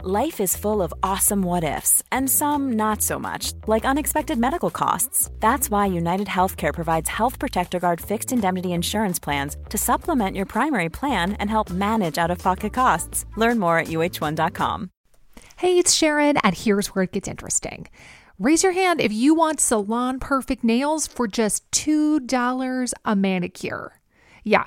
Life is full of awesome what ifs and some not so much, like unexpected medical costs. That's why United Healthcare provides Health Protector Guard fixed indemnity insurance plans to supplement your primary plan and help manage out-of-pocket costs. Learn more at uh1.com. Hey, it's Sharon, and here's where it gets interesting. Raise your hand if you want salon perfect nails for just $2 a manicure. Yeah,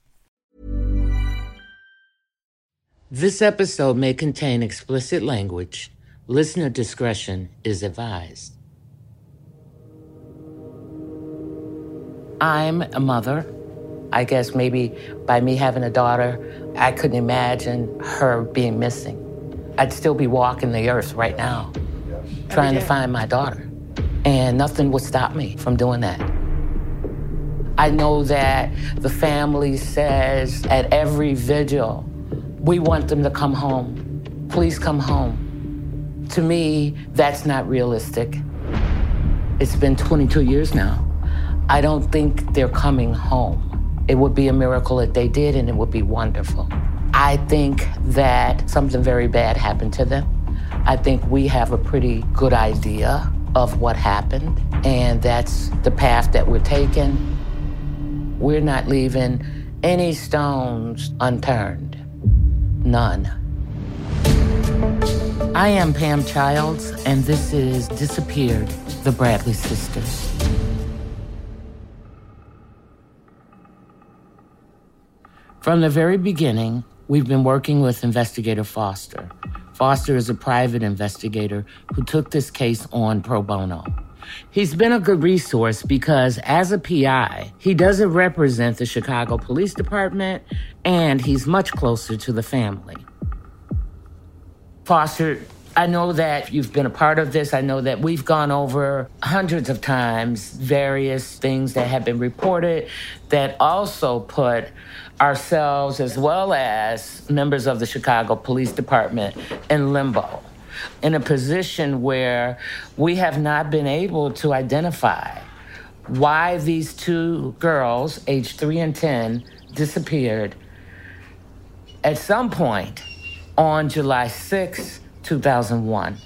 This episode may contain explicit language. Listener discretion is advised. I'm a mother. I guess maybe by me having a daughter, I couldn't imagine her being missing. I'd still be walking the earth right now, trying to find my daughter. And nothing would stop me from doing that. I know that the family says at every vigil, we want them to come home. Please come home. To me, that's not realistic. It's been 22 years now. I don't think they're coming home. It would be a miracle if they did, and it would be wonderful. I think that something very bad happened to them. I think we have a pretty good idea of what happened, and that's the path that we're taking. We're not leaving any stones unturned. None. I am Pam Childs, and this is Disappeared, the Bradley Sisters. From the very beginning, we've been working with Investigator Foster. Foster is a private investigator who took this case on pro bono. He's been a good resource because as a PI, he doesn't represent the Chicago Police Department and he's much closer to the family. Foster, I know that you've been a part of this. I know that we've gone over hundreds of times various things that have been reported that also put ourselves, as well as members of the Chicago Police Department, in limbo in a position where we have not been able to identify why these two girls, aged three and 10, disappeared at some point on July 6, 2001.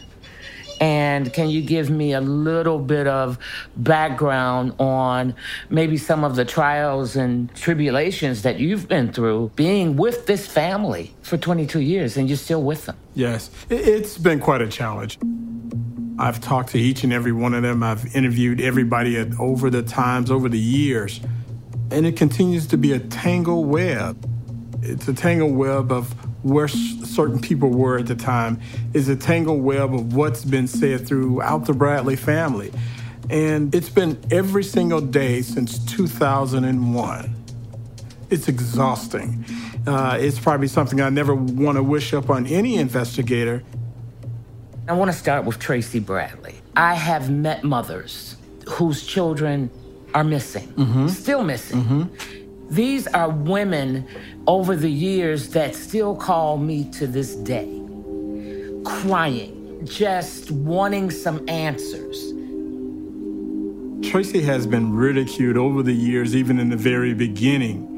And can you give me a little bit of background on maybe some of the trials and tribulations that you've been through being with this family for 22 years and you're still with them? Yes, it's been quite a challenge. I've talked to each and every one of them. I've interviewed everybody at, over the times, over the years. And it continues to be a tangle web. It's a tangle web of where certain people were at the time is a tangled web of what's been said throughout the Bradley family. And it's been every single day since 2001. It's exhausting. Uh, it's probably something I never want to wish up on any investigator. I want to start with Tracey Bradley. I have met mothers whose children are missing, mm-hmm. still missing. Mm-hmm. These are women over the years that still call me to this day, crying, just wanting some answers. Tracey has been ridiculed over the years, even in the very beginning.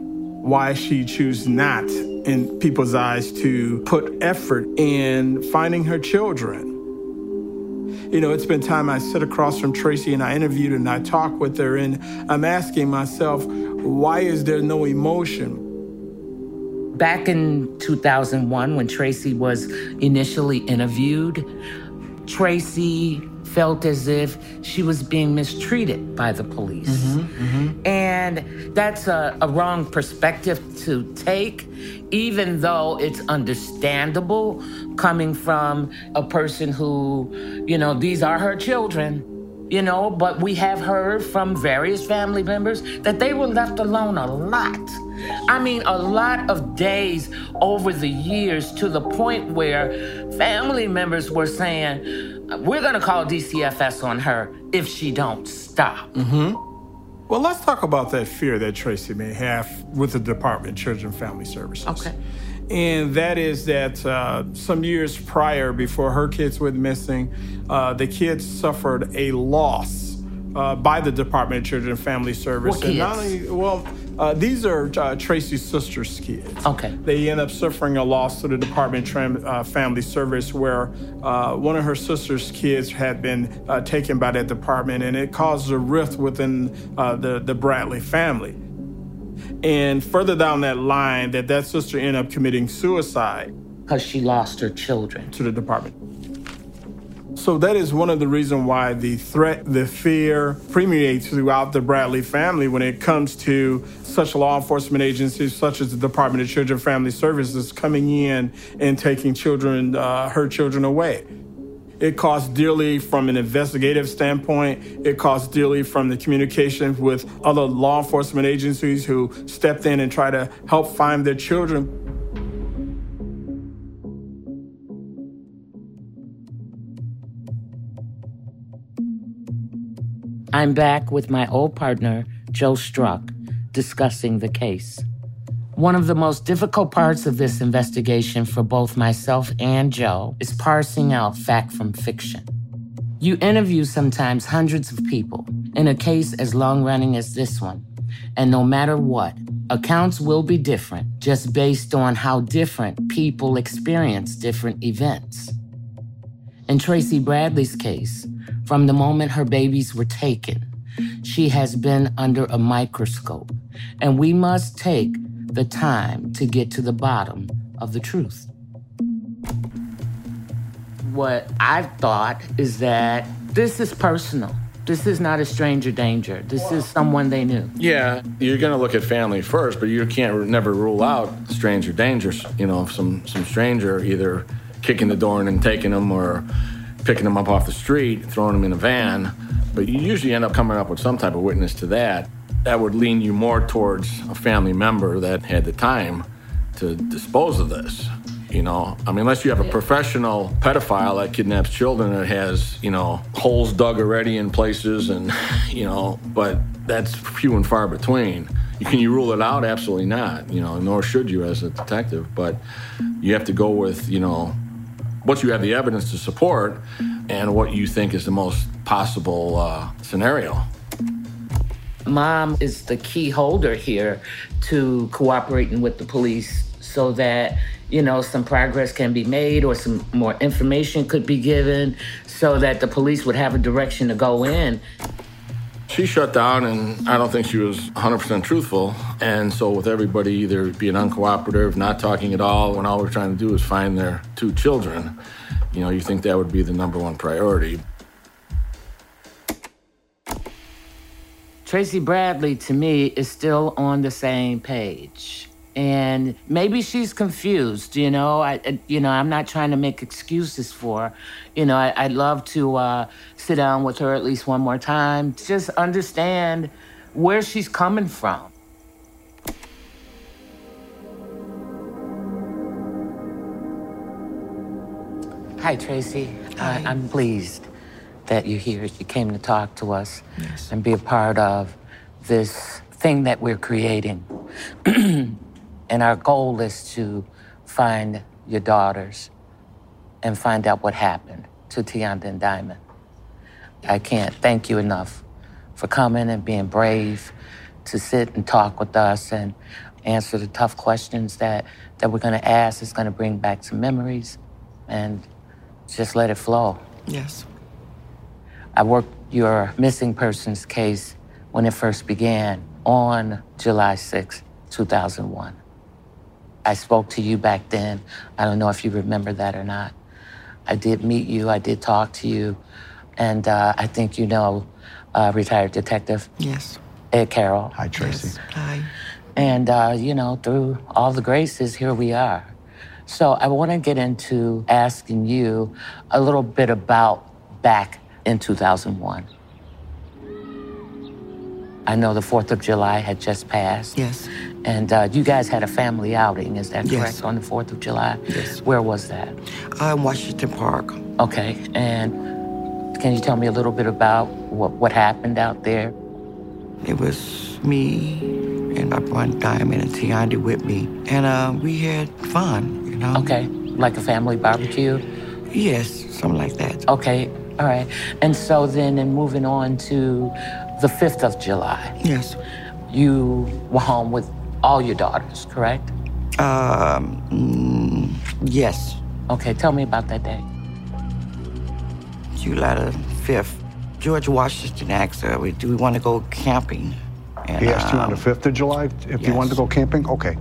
Why she chose not, in people's eyes, to put effort in finding her children. You know, it's been time I sit across from Tracey and I interviewed and I talk with her, and I'm asking myself, why is there no emotion? Back in 2001, when Tracey was initially interviewed, Tracey felt as if she was being mistreated by the police. Mm-hmm, mm-hmm. And that's a, a wrong perspective to take, even though it's understandable coming from a person who, you know, these are her children you know, but we have heard from various family members that they were left alone a lot. I mean, a lot of days over the years to the point where family members were saying, we're going to call DCFS on her if she don't stop. Mm-hmm. Well, let's talk about that fear that Tracey may have with the Department of Children and Family Services. Okay and that is that uh, some years prior, before her kids went missing, uh, the kids suffered a loss uh, by the Department of Children and Family Service. What not only, well, uh, these are uh, Tracey's sister's kids. Okay. They end up suffering a loss to the Department of uh, Family Service, where one of her sister's kids had been taken by that department, and it caused a rift within the the Bradley family. And further down that line, that that sister ended up committing suicide. Because she lost her children. To the department. So that is one of the reasons why the threat, the fear permeates throughout the Bradley family when it comes to such law enforcement agencies such as the Department of Children and Family Services coming in and taking children, uh, her children away. It costs dearly from an investigative standpoint. It costs dearly from the communication with other law enforcement agencies who stepped in and try to help find their children. I'm back with my old partner, Joe Struck, discussing the case. One of the most difficult parts of this investigation for both myself and Joe is parsing out fact from fiction. You interview sometimes hundreds of people in a case as long running as this one, and no matter what, accounts will be different just based on how different people experience different events. In Tracey Bradley's case, from the moment her babies were taken, she has been under a microscope, and we must take the time to get to the bottom of the truth. What I've thought is that this is personal. This is not a stranger danger. This is someone they knew. Yeah, you're going to look at family first, but you can't never rule out stranger dangers. You know, some some stranger either kicking the door in and taking them or picking them up off the street, throwing them in a van. But you usually end up coming up with some type of witness to that that would lean you more towards a family member that had the time to dispose of this. You know, I mean, unless you have a professional pedophile that kidnaps children that has, you know, holes dug already in places and, you know, but that's few and far between. Can you rule it out? Absolutely not. You know, nor should you as a detective. But you have to go with, you know, what you have the evidence to support and what you think is the most possible uh, scenario mom is the key holder here to cooperating with the police so that you know some progress can be made or some more information could be given so that the police would have a direction to go in. She shut down and i don't think she was 100% truthful. And so with everybody either being uncooperative not talking at all when all we're trying to do is find their two children you know you think that would be the number one priority Tracey Bradley, to me, is still on the same page. And maybe she's confused, you know. I, you know, I'm not trying to make excuses for her. You know, I, would love to uh, sit down with her at least one more time, to just understand where she's coming from. Hi, Tracey. Hi. Uh, I'm pleased that you're here. You came to talk to us yes. and be a part of this thing that we're creating. and our goal is to find your daughters and find out what happened to Tionda and Diamond. I can't thank you enough for coming and being brave to sit and talk with us and answer the tough questions that, that we're going to ask. It's going to bring back some memories and just let it flow. Yes. I worked your missing persons case when it first began on July 6, 2001. I spoke to you back then. I don't know if you remember that or not. I did meet you, I did talk to you, And uh, I think you know uh, retired detective Yes. Ed Carroll. Hi, Tracey. Yes. Hi. And, uh, you know, through all the graces, here we are. So I want to get into asking you a little bit about back in 2001. I know the 4th of July had just passed. Yes. And uh, you guys had a family outing, is that Yes. correct, on the 4th of July? Yes. Where was that? Uh, Washington Park. Okay. And can you tell me a little bit about what, what happened out there? It was me and my friend Diamond and Tionda with me. And uh, we had fun, you know? Okay. Like a family barbecue? Yes, something like that. Okay, all right. And so then, and moving on to the 5th of July, Yes. you were home with all your daughters, correct? Um, mm, yes. Okay, tell me about that day. July the 5th. George Washington asked her, do we want to go camping? And, He asked you on the um, 5th of July if you wanted to go camping? Okay.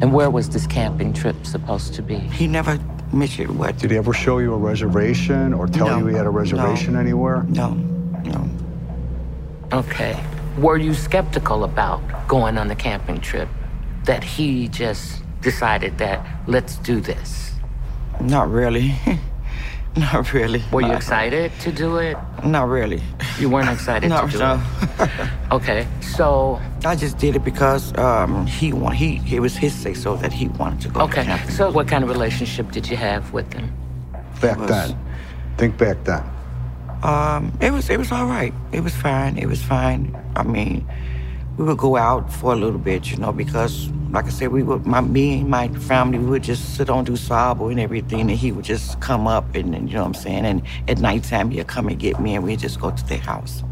And where was this camping trip supposed to be? He never mentioned what. Did he ever show you a reservation or tell No. you he had a No. reservation anywhere? No, no. Okay. Were you skeptical about going on the camping trip? That he just decided that let's do this? Not really. Not really. Were you Uh, excited to do it? Not really. You weren't excited No, to do no. it. Okay, so I just did it because um, he want he it was his say so that he wanted to go okay, camping. so what kind of relationship did you have with him? Back was- then. Think back then. Um, it was it was all right. It was fine. It was fine. I mean, we would go out for a little bit, you know, because like I said, we would my me and my family we would just sit on do sabo and everything, and he would just come up and, and you know what I'm saying. And at nighttime he'd come and get me, and we'd just go to their house.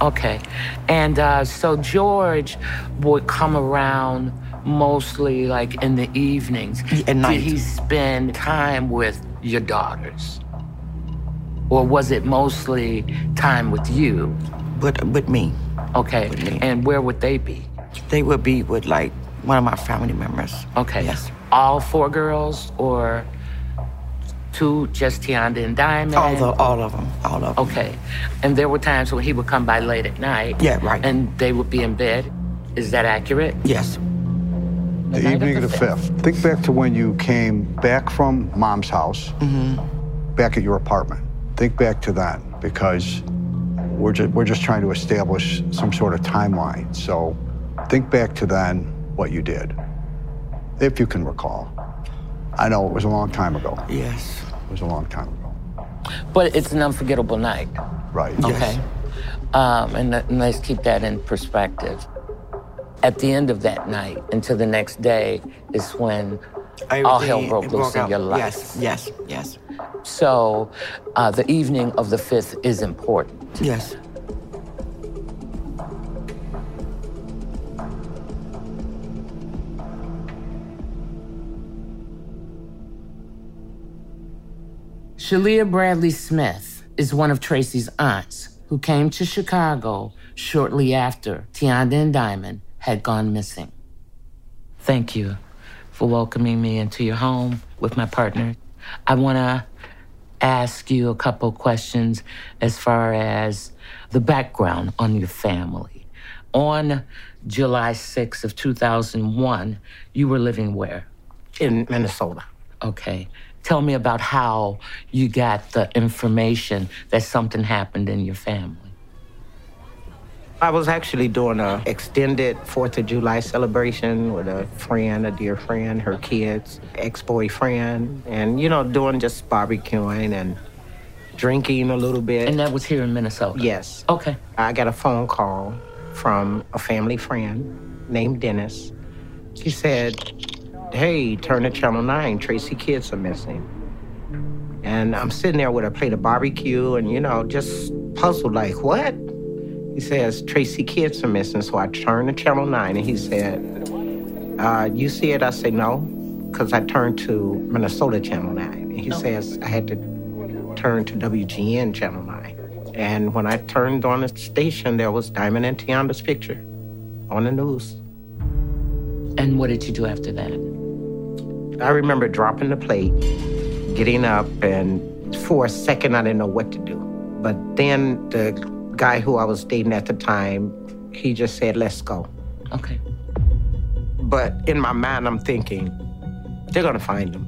Okay. And uh, so George would come around mostly like in the evenings. At night. Did he spend time with your daughters? Or was it mostly time with you? But with me, Okay. With me. And where would they be? they would be with like one of my family members. Okay. Yes. All four girls or two, just Tionda and Diamond? All the all of them. All of them. Okay. And there were times when he would come by late at night. Yeah, right. And they would be in bed. Is that accurate? Yes. The, night evening of of the the 5th. Think back to when you came back from mom's house, mm-hmm. back at your apartment. Think back to that because we're just, we're just trying to establish some sort of timeline. So think back to then what you did, if you can recall. I know it was a long time ago. Yes. It was a long time ago. But it's an unforgettable night. Right. Okay. Um, and, and let's keep that in perspective. At the end of that night until the next day is when all hell broke loose in your life. Yes. Yes. Yes. So uh, the evening of the 5th is important. Yes. Shelia Bradley Smith is one of Tracey's aunts who came to Chicago shortly after Tionda and Diamond had gone missing. Thank you for welcoming me into your home with my partner. I want to ask you a couple questions as far as the background on your family. On July 6th of 2001, you were living where? in Minnesota. Okay. Tell me about how you got the information that something happened in your family. I was actually doing a extended Fourth of July celebration with a friend, a dear friend, her kids, ex-boyfriend, and you know, doing just barbecuing and drinking a little bit. And that was here in Minnesota? yes. Okay. I got a phone call from a family friend named Dennis. She said, Hey, turn to Channel 9. Tracey kids are missing. And I'm sitting there with a plate of barbecue and, you know, just puzzled, like, what? He says, Tracey kids are missing. So I turned to Channel 9 and he said, uh, You see it? I say, No, because I turned to Minnesota Channel 9. And he says, I had to turn to WGN Channel 9. And when I turned on the station, there was Diamond and Tionda's picture on the news. And what did you do after that? I remember dropping the plate, getting up, and for a second, I didn't know what to do. But then the guy who I was dating at the time, he just said, let's go. Okay. But in my mind, I'm thinking, they're gonna find him.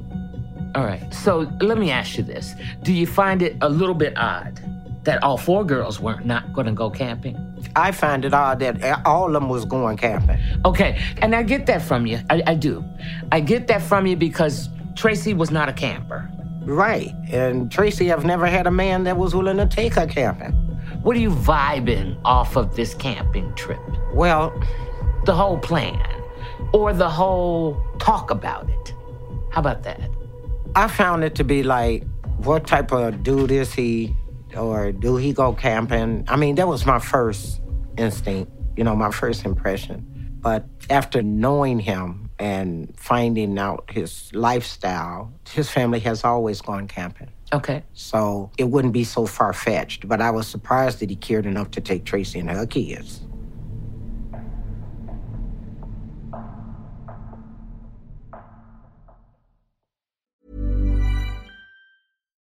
All right. So let me ask you this. Do you find it a little bit odd that all four girls weren't not gonna go camping? I find it odd that all of them was going camping. Okay, and I get that from you. I, I do. I get that from you because Tracey was not a camper. Right. And Tracey I've never had a man that was willing to take her camping. What are you vibing off of this camping trip? Well, the whole plan or the whole talk about it. How about that? I found it to be like, what type of dude is he? Or do he go camping? I mean, that was my first instinct, you know, my first impression. But after knowing him and finding out his lifestyle, his family has always gone camping. Okay. So it wouldn't be so far fetched. But I was surprised that he cared enough to take Tracey and her kids.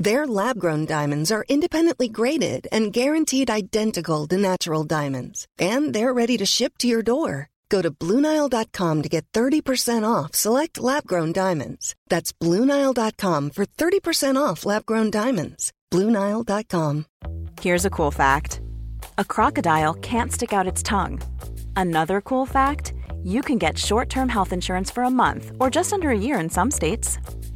Their lab grown diamonds are independently graded and guaranteed identical to natural diamonds, and they're ready to ship to your door. Go to Bluenile.com to get 30% off select lab grown diamonds. That's Bluenile.com for 30% off lab grown diamonds. Bluenile.com. Here's a cool fact a crocodile can't stick out its tongue. Another cool fact you can get short term health insurance for a month or just under a year in some states.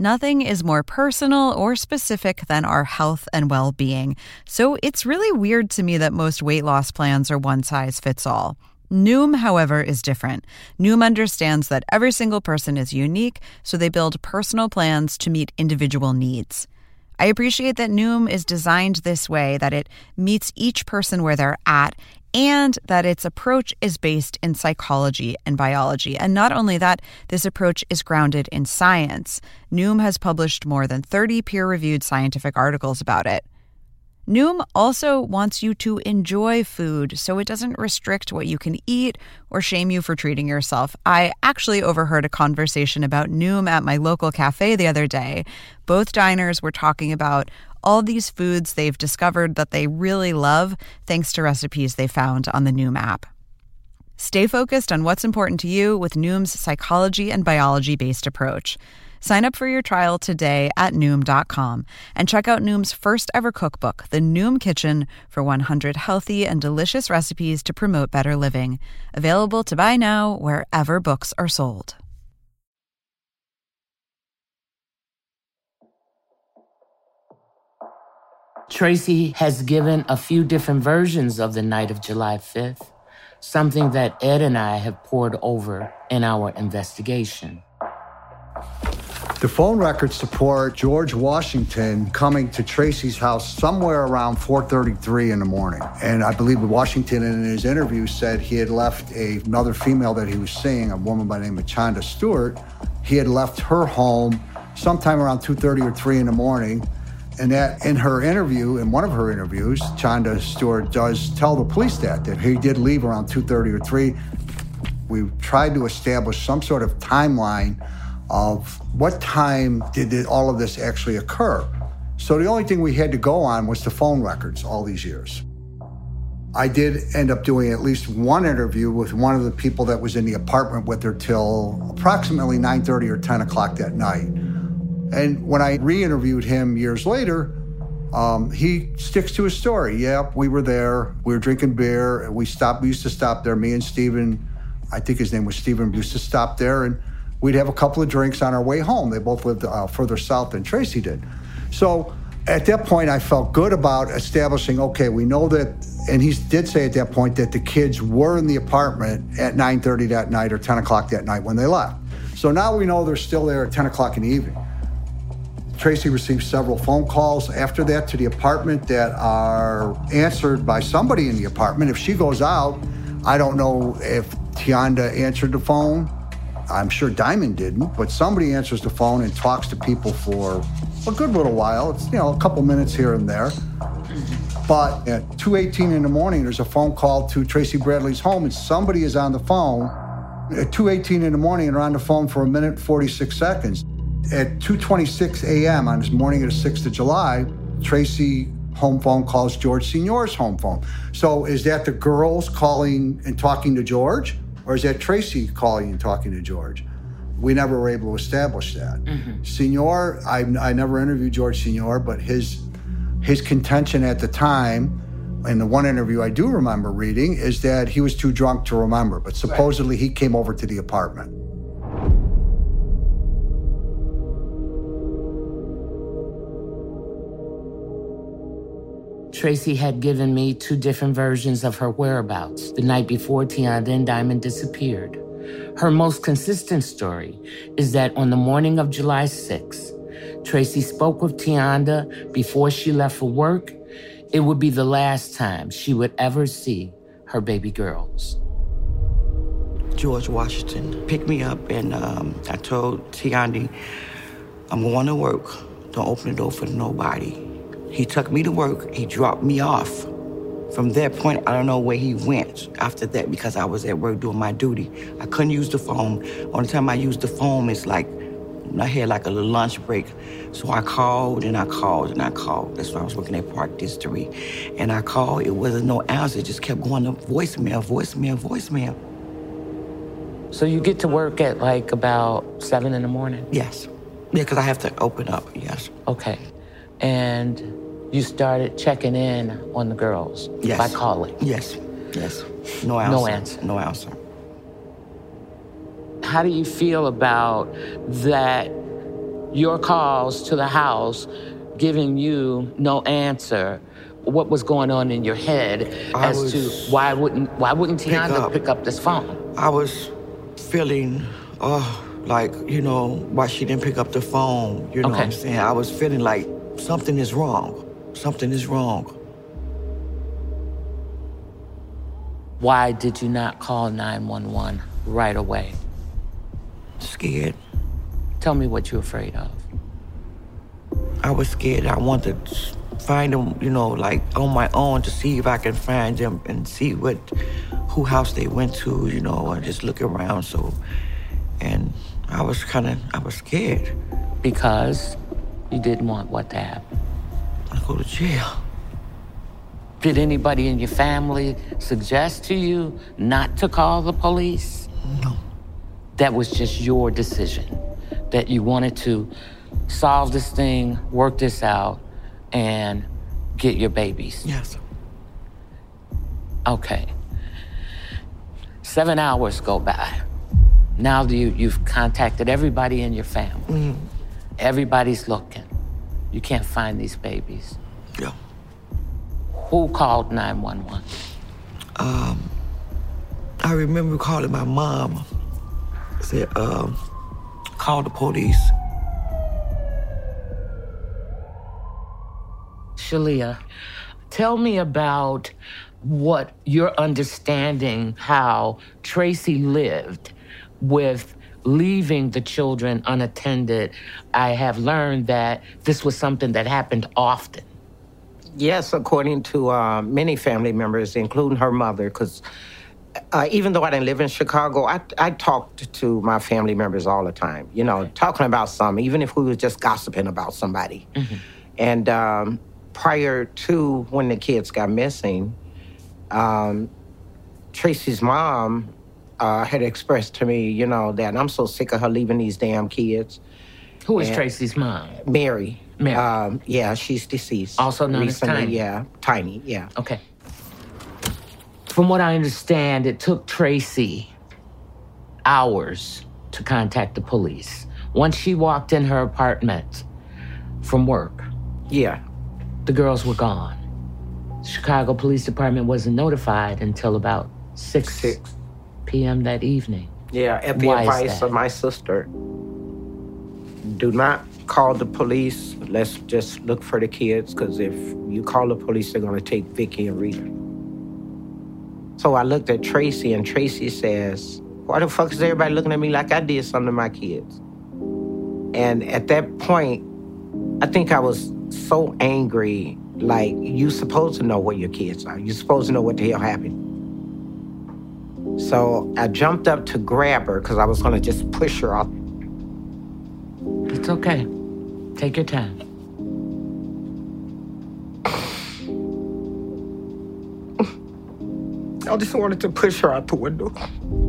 Nothing is more personal or specific than our health and well being. So it's really weird to me that most weight loss plans are one size fits all. Noom, however, is different. Noom understands that every single person is unique, so they build personal plans to meet individual needs. I appreciate that Noom is designed this way, that it meets each person where they're at and that its approach is based in psychology and biology. And not only that, this approach is grounded in science. Noom has published more than 30 peer reviewed scientific articles about it. Noom also wants you to enjoy food so it doesn't restrict what you can eat or shame you for treating yourself. I actually overheard a conversation about Noom at my local cafe the other day. Both diners were talking about all these foods they've discovered that they really love thanks to recipes they found on the Noom app. Stay focused on what's important to you with Noom's psychology and biology based approach. Sign up for your trial today at Noom.com and check out Noom's first ever cookbook, The Noom Kitchen, for 100 healthy and delicious recipes to promote better living. Available to buy now wherever books are sold. Tracey has given a few different versions of the night of July 5th, something that Ed and I have poured over in our investigation. The phone records support George Washington coming to Tracey's house somewhere around 4:33 in the morning. And I believe Washington in his interview said he had left a, another female that he was seeing, a woman by the name of Chanda Stewart. He had left her home sometime around 2:30 or 3 in the morning. And that in her interview, in one of her interviews, Chanda Stewart does tell the police that that he did leave around 2:30 or 3. We tried to establish some sort of timeline of what time did all of this actually occur. So the only thing we had to go on was the phone records all these years. I did end up doing at least one interview with one of the people that was in the apartment with her till approximately 9:30 or 10 o'clock that night. And when I re-interviewed him years later, um, he sticks to his story. Yep, we were there. We were drinking beer. We stopped. We used to stop there. Me and Steven, I think his name was Steven, used to stop there and we'd have a couple of drinks on our way home. They both lived uh, further south than Tracey did. So at that point, I felt good about establishing. Okay, we know that, and he did say at that point that the kids were in the apartment at 9:30 that night or 10 o'clock that night when they left. So now we know they're still there at 10 o'clock in the evening. Tracey received several phone calls after that to the apartment that are answered by somebody in the apartment. If she goes out, I don't know if Tionda answered the phone. I'm sure Diamond didn't, but somebody answers the phone and talks to people for a good little while. It's, you know, a couple minutes here and there. But at 2.18 in the morning, there's a phone call to Tracey Bradley's home, and somebody is on the phone at 2.18 in the morning and are on the phone for a minute 46 seconds. At 2.26 a.m. on this morning of the 6th of July, Tracey home phone calls George Senior's home phone. So is that the girls calling and talking to George? Or is that Tracey calling and talking to George? We never were able to establish that. Mm-hmm. Senor, I, I never interviewed George Senior, but his his contention at the time, in the one interview I do remember reading, is that he was too drunk to remember. But supposedly he came over to the apartment. Tracey had given me two different versions of her whereabouts the night before Tionda and Diamond disappeared. Her most consistent story is that on the morning of July 6th, Tracey spoke with Tionda before she left for work. It would be the last time she would ever see her baby girls. George Washington picked me up, and um, I told Tionda, I'm going to work. Don't open the door for nobody. He took me to work. He dropped me off. From that point, I don't know where he went after that because I was at work doing my duty. I couldn't use the phone. Only time I used the phone is like I had like a little lunch break. So I called and I called and I called. That's why I was working at Park District. And I called, it wasn't no answer. It just kept going to voicemail, voicemail, voicemail. So you get to work at like about seven in the morning? Yes. Yeah, because I have to open up, yes. Okay. And you started checking in on the girls yes. by calling. Yes, yes. No answer. No answer. No answer. How do you feel about that? Your calls to the house giving you no answer. What was going on in your head I as to why wouldn't why wouldn't Tionda pick, pick up this phone? I was feeling, oh, like you know, why she didn't pick up the phone. You know okay. what I'm saying? I was feeling like something is wrong. Something is wrong. Why did you not call 911 right away? Scared. Tell me what you're afraid of. I was scared. I wanted to find them, you know, like on my own to see if I can find them and see what, who house they went to, you know, and just look around. So, and I was kind of, I was scared. Because you didn't want what to happen? I go to jail. Did anybody in your family suggest to you not to call the police? No. That was just your decision. That you wanted to solve this thing, work this out, and get your babies. Yes. Okay. Seven hours go by. Now you, you've contacted everybody in your family. Mm. Everybody's looking. You can't find these babies. Yeah. Who called 911? Um, I remember calling my mom. Said, um, call the police. Shelia, tell me about what your understanding how Tracey lived with leaving the children unattended, I have learned that this was something that happened often. Yes, according to uh, many family members, including her mother, because uh, even though I didn't live in Chicago, I, I talked to my family members all the time, you know, talking about something, even if we were just gossiping about somebody. Mm-hmm. And um, prior to when the kids got missing, um, Tracey's mom uh, had expressed to me, you know, that I'm so sick of her leaving these damn kids. Who is And- Tracey's mom? Mary. Mary. Um, yeah, she's deceased. Also known as Recently, Tiny. Yeah, Tiny, yeah. Okay. From what I understand, it took Tracey hours to contact the police. Once she walked in her apartment from work, Yeah. the girls were gone. Chicago Police Department wasn't notified until about six, 6, p.m. that evening. Yeah, at the Why advice of my sister. Do not call the police. Let's just look for the kids, because if you call the police, they're going to take Vicky and Rita. So I looked at Tracey, and Tracey says, Why the fuck is everybody looking at me like I did something to my kids? And at that point, I think I was so angry. Like, you supposed to know where your kids are. You're supposed to know what the hell happened. So I jumped up to grab her because I was going to just push her off. It's okay. Take your time. I just wanted to push her out the window.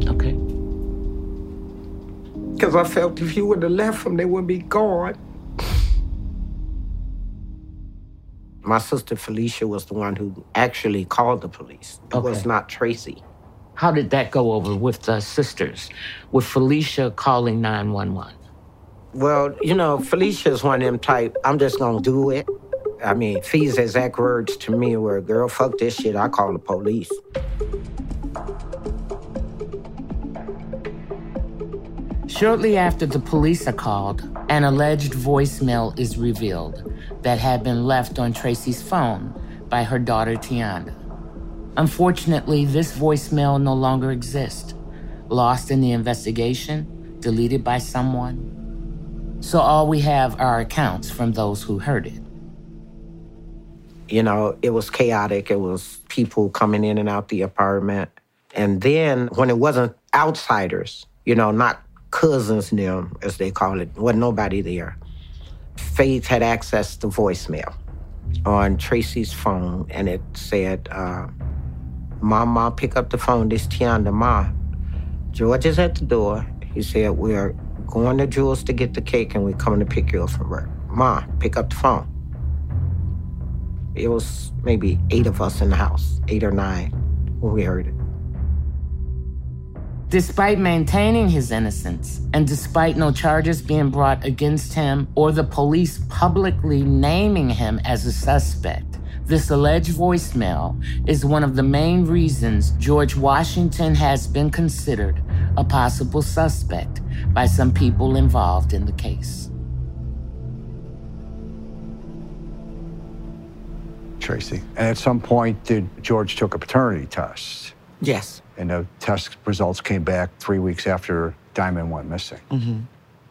Okay. Because I felt if you would have left them, they would be gone. My sister Felicia was the one who actually called the police. It was not Tracey. How did that go over with the sisters? With Felicia calling 911? Well, you know, Felicia's one of them type, I'm just gonna do it. I mean, Fee's exact words to me were, girl, fuck this shit, I call the police. Shortly after the police are called, an alleged voicemail is revealed that had been left on Tracey's phone by her daughter Tionda. Unfortunately, this voicemail no longer exists, lost in the investigation, deleted by someone. So all we have are accounts from those who heard it. You know, it was chaotic. It was people coming in and out the apartment. And then when it wasn't outsiders, you know, not cousins them, as they call it, wasn't nobody there. Faith had access to voicemail on Tracey's phone, and it said, uh, Mom, Mom, pick up the phone. This Tionda, Ma. George is at the door. He said, We're going to Jewel's to get the cake, and we're coming to pick you up from work. Ma, pick up the phone. It was maybe eight of us in the house, eight or nine, when we heard it. Despite maintaining his innocence, and despite no charges being brought against him or the police publicly naming him as a suspect, this alleged voicemail is one of the main reasons George Washington has been considered a possible suspect by some people involved in the case. Tracey. And at some point, did George took a paternity test, Yes. and the test results came back three weeks after Diamond went missing. Mm-hmm.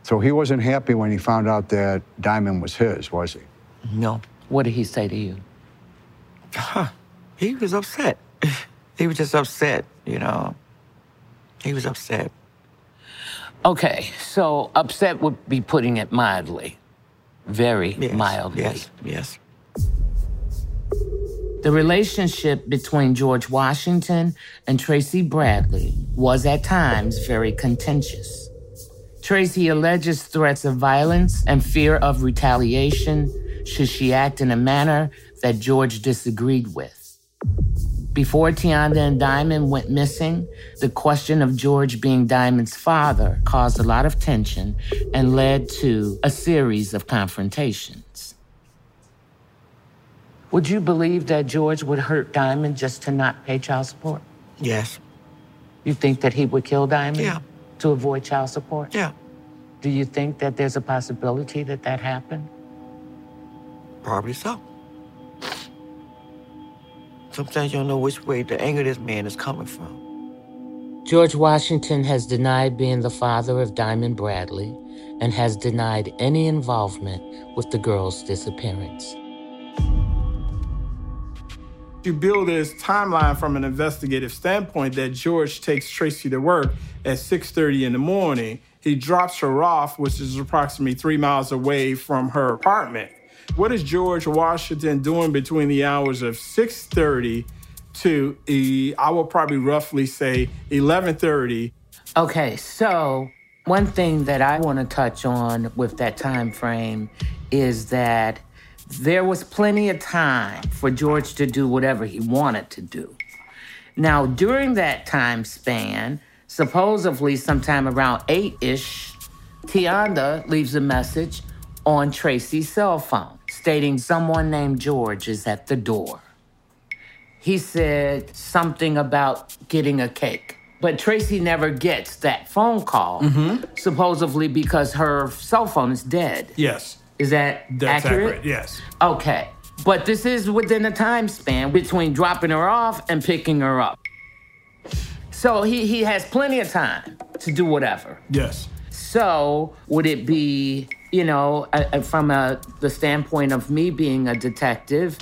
So he wasn't happy when he found out that Diamond was his, was he? No. What did he say to you? He was upset. he was just upset, you know. He was upset. Okay, so upset would be putting it mildly. Very Yes, mildly. Yes, yes. The relationship between George Washington and Tracey Bradley was at times very contentious. Tracey alleges threats of violence and fear of retaliation should she act in a manner that George disagreed with. Before Tionda and Diamond went missing, the question of George being Diamond's father caused a lot of tension and led to a series of confrontations. Would you believe that George would hurt Diamond just to not pay child support? Yes. You think that he would kill Diamond Yeah. to avoid child support? Yeah. Do you think that there's a possibility that that happened? Probably so. Sometimes you don't know which way the anger this man is coming from. George Washington has denied being the father of Diamond Bradley and has denied any involvement with the girl's disappearance. You build this timeline from an investigative standpoint that George takes Tracey to work at 6:30 in the morning. He drops her off, which is approximately three miles away from her apartment. What is George Washington doing between the hours of 6:30 to I will probably roughly say 11:30. Okay, so one thing that I want to touch on with that time frame is that there was plenty of time for George to do whatever he wanted to do. Now, during that time span, supposedly sometime around 8-ish, Tionda leaves a message on Tracey's cell phone stating someone named George is at the door. He said something about getting a cake. But Tracey never gets that phone call, mm-hmm. supposedly because her cell phone is dead. Yes. Is that That's accurate? accurate. Yes. Okay. But this is within a time span between dropping her off and picking her up. So he, he has plenty of time to do whatever. Yes. So would it be, you know, from a, the standpoint of me being a detective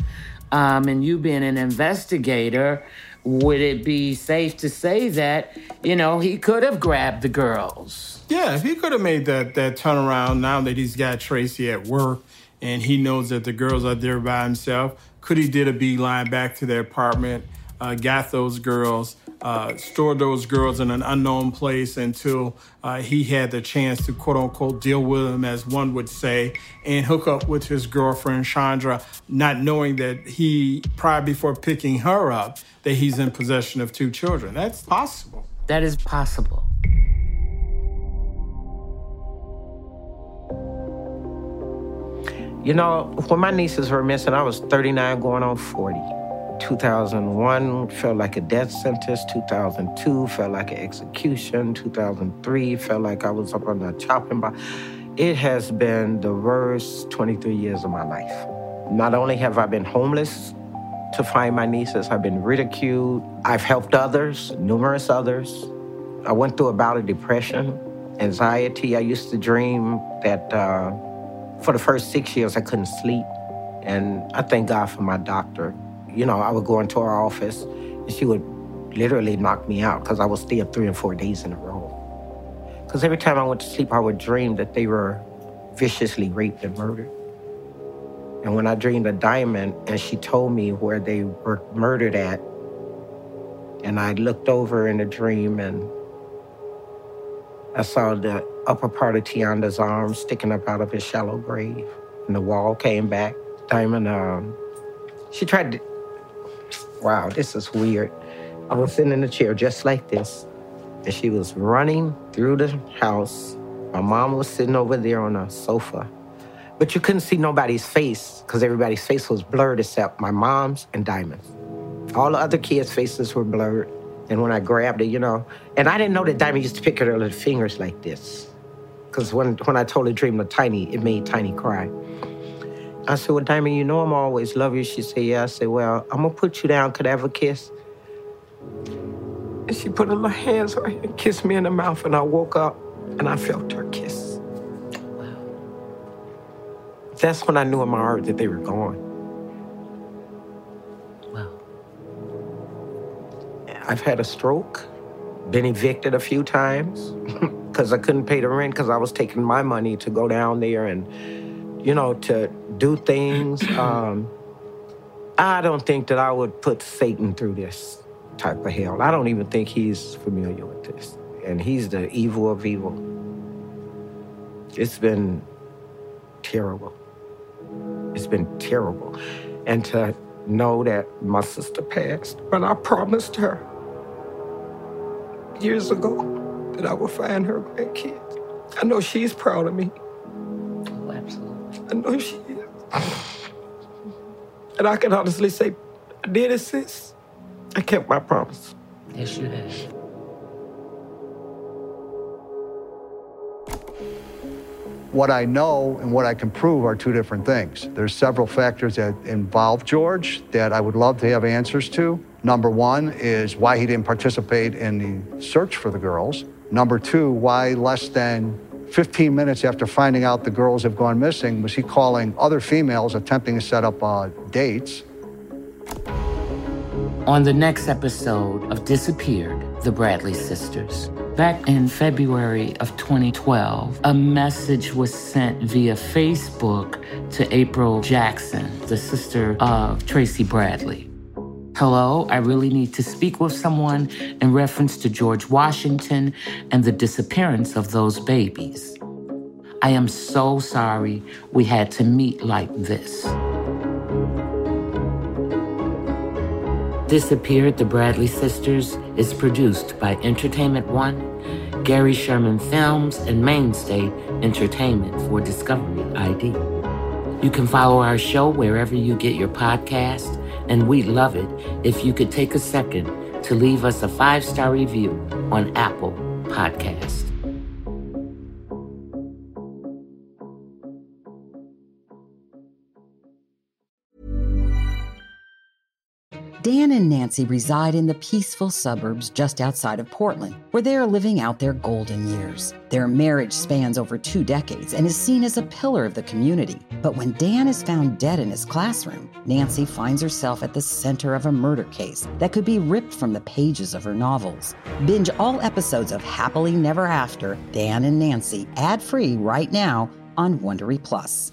um, and you being an investigator, would it be safe to say that, you know, he could have grabbed the girls? Yeah, if he could have made that that turnaround now that he's got Tracey at work and he knows that the girls are there by himself, could he did a beeline back to their apartment, uh, got those girls, uh, stored those girls in an unknown place until uh, he had the chance to quote unquote deal with them, as one would say, and hook up with his girlfriend Chandra, not knowing that he prior before picking her up that he's in possession of two children. That's possible. That is possible. You know, when my nieces were missing, I was 39 going on 40. 2001 felt like a death sentence. 2002 felt like an execution. 2003 felt like I was up on the chopping block. It has been the worst 23 years of my life. Not only have I been homeless to find my nieces, I've been ridiculed. I've helped others, numerous others. I went through a bout of depression, anxiety. I used to dream that uh, for the first six years I couldn't sleep. And I thank God for my doctor. You know, I would go into her office and she would literally knock me out because I would stay up three and four days in a row. Because every time I went to sleep, I would dream that they were viciously raped and murdered. And when I dreamed of Diamond and she told me where they were murdered at, and I looked over in the dream and I saw the upper part of Tionda's arm sticking up out of his shallow grave. And the wall came back. Diamond, um, she tried to, wow, this is weird. I was sitting in a chair just like this, and she was running through the house. My mom was sitting over there on a sofa, but you couldn't see nobody's face because everybody's face was blurred except my mom's and Diamond's. All the other kids' faces were blurred. And when I grabbed it, you know, and I didn't know that Diamond used to pick at her little fingers like this. Because when, when I told her dream of Tiny, it made Tiny cry. I said, Well, Diamond, you know I'm always love you. She said, Yeah. I said, Well, I'm gonna put you down. Could I have a kiss? And she put her little hands on me and kissed me in the mouth, and I woke up and I felt her kiss. Wow. That's when I knew in my heart that they were gone. Wow. I've had a stroke, been evicted a few times because I couldn't pay the rent because I was taking my money to go down there and, you know, to do things. Um, I don't think that I would put Satan through this type of hell. I don't even think he's familiar with this. And he's the evil of evil. It's been terrible. It's been terrible. And to know that my sister passed, but I promised her years ago that I would find her grandkids. I know she's proud of me. Absolutely. I know she is. And I can honestly say, I did it, since I kept my promise. Yes, you have. What I know and what I can prove are two different things. There's several factors that involve George that I would love to have answers to. Number one is why he didn't participate in the search for the girls. Number two, why less than 15 minutes after finding out the girls have gone missing was he calling other females attempting to set up uh, dates. On the next episode of Disappeared, the Bradley sisters. Back in February of 2012, a message was sent via Facebook to April Jackson, the sister of Tracey Bradley. Hello, I really need to speak with someone in reference to George Washington and the disappearance of those babies. I am so sorry we had to meet like this. Disappeared the Bradley Sisters is produced by Entertainment One, Gary Sherman Films, and Mainstay Entertainment for Discovery ID. You can follow our show wherever you get your podcast and we'd love it if you could take a second to leave us a five star review on Apple Podcast. Dan and Nancy reside in the peaceful suburbs just outside of Portland, where they are living out their golden years. Their marriage spans over two decades and is seen as a pillar of the community. But when Dan is found dead in his classroom, Nancy finds herself at the center of a murder case that could be ripped from the pages of her novels. Binge all episodes of Happily Never After, Dan and Nancy, ad free right now on Wondery Plus.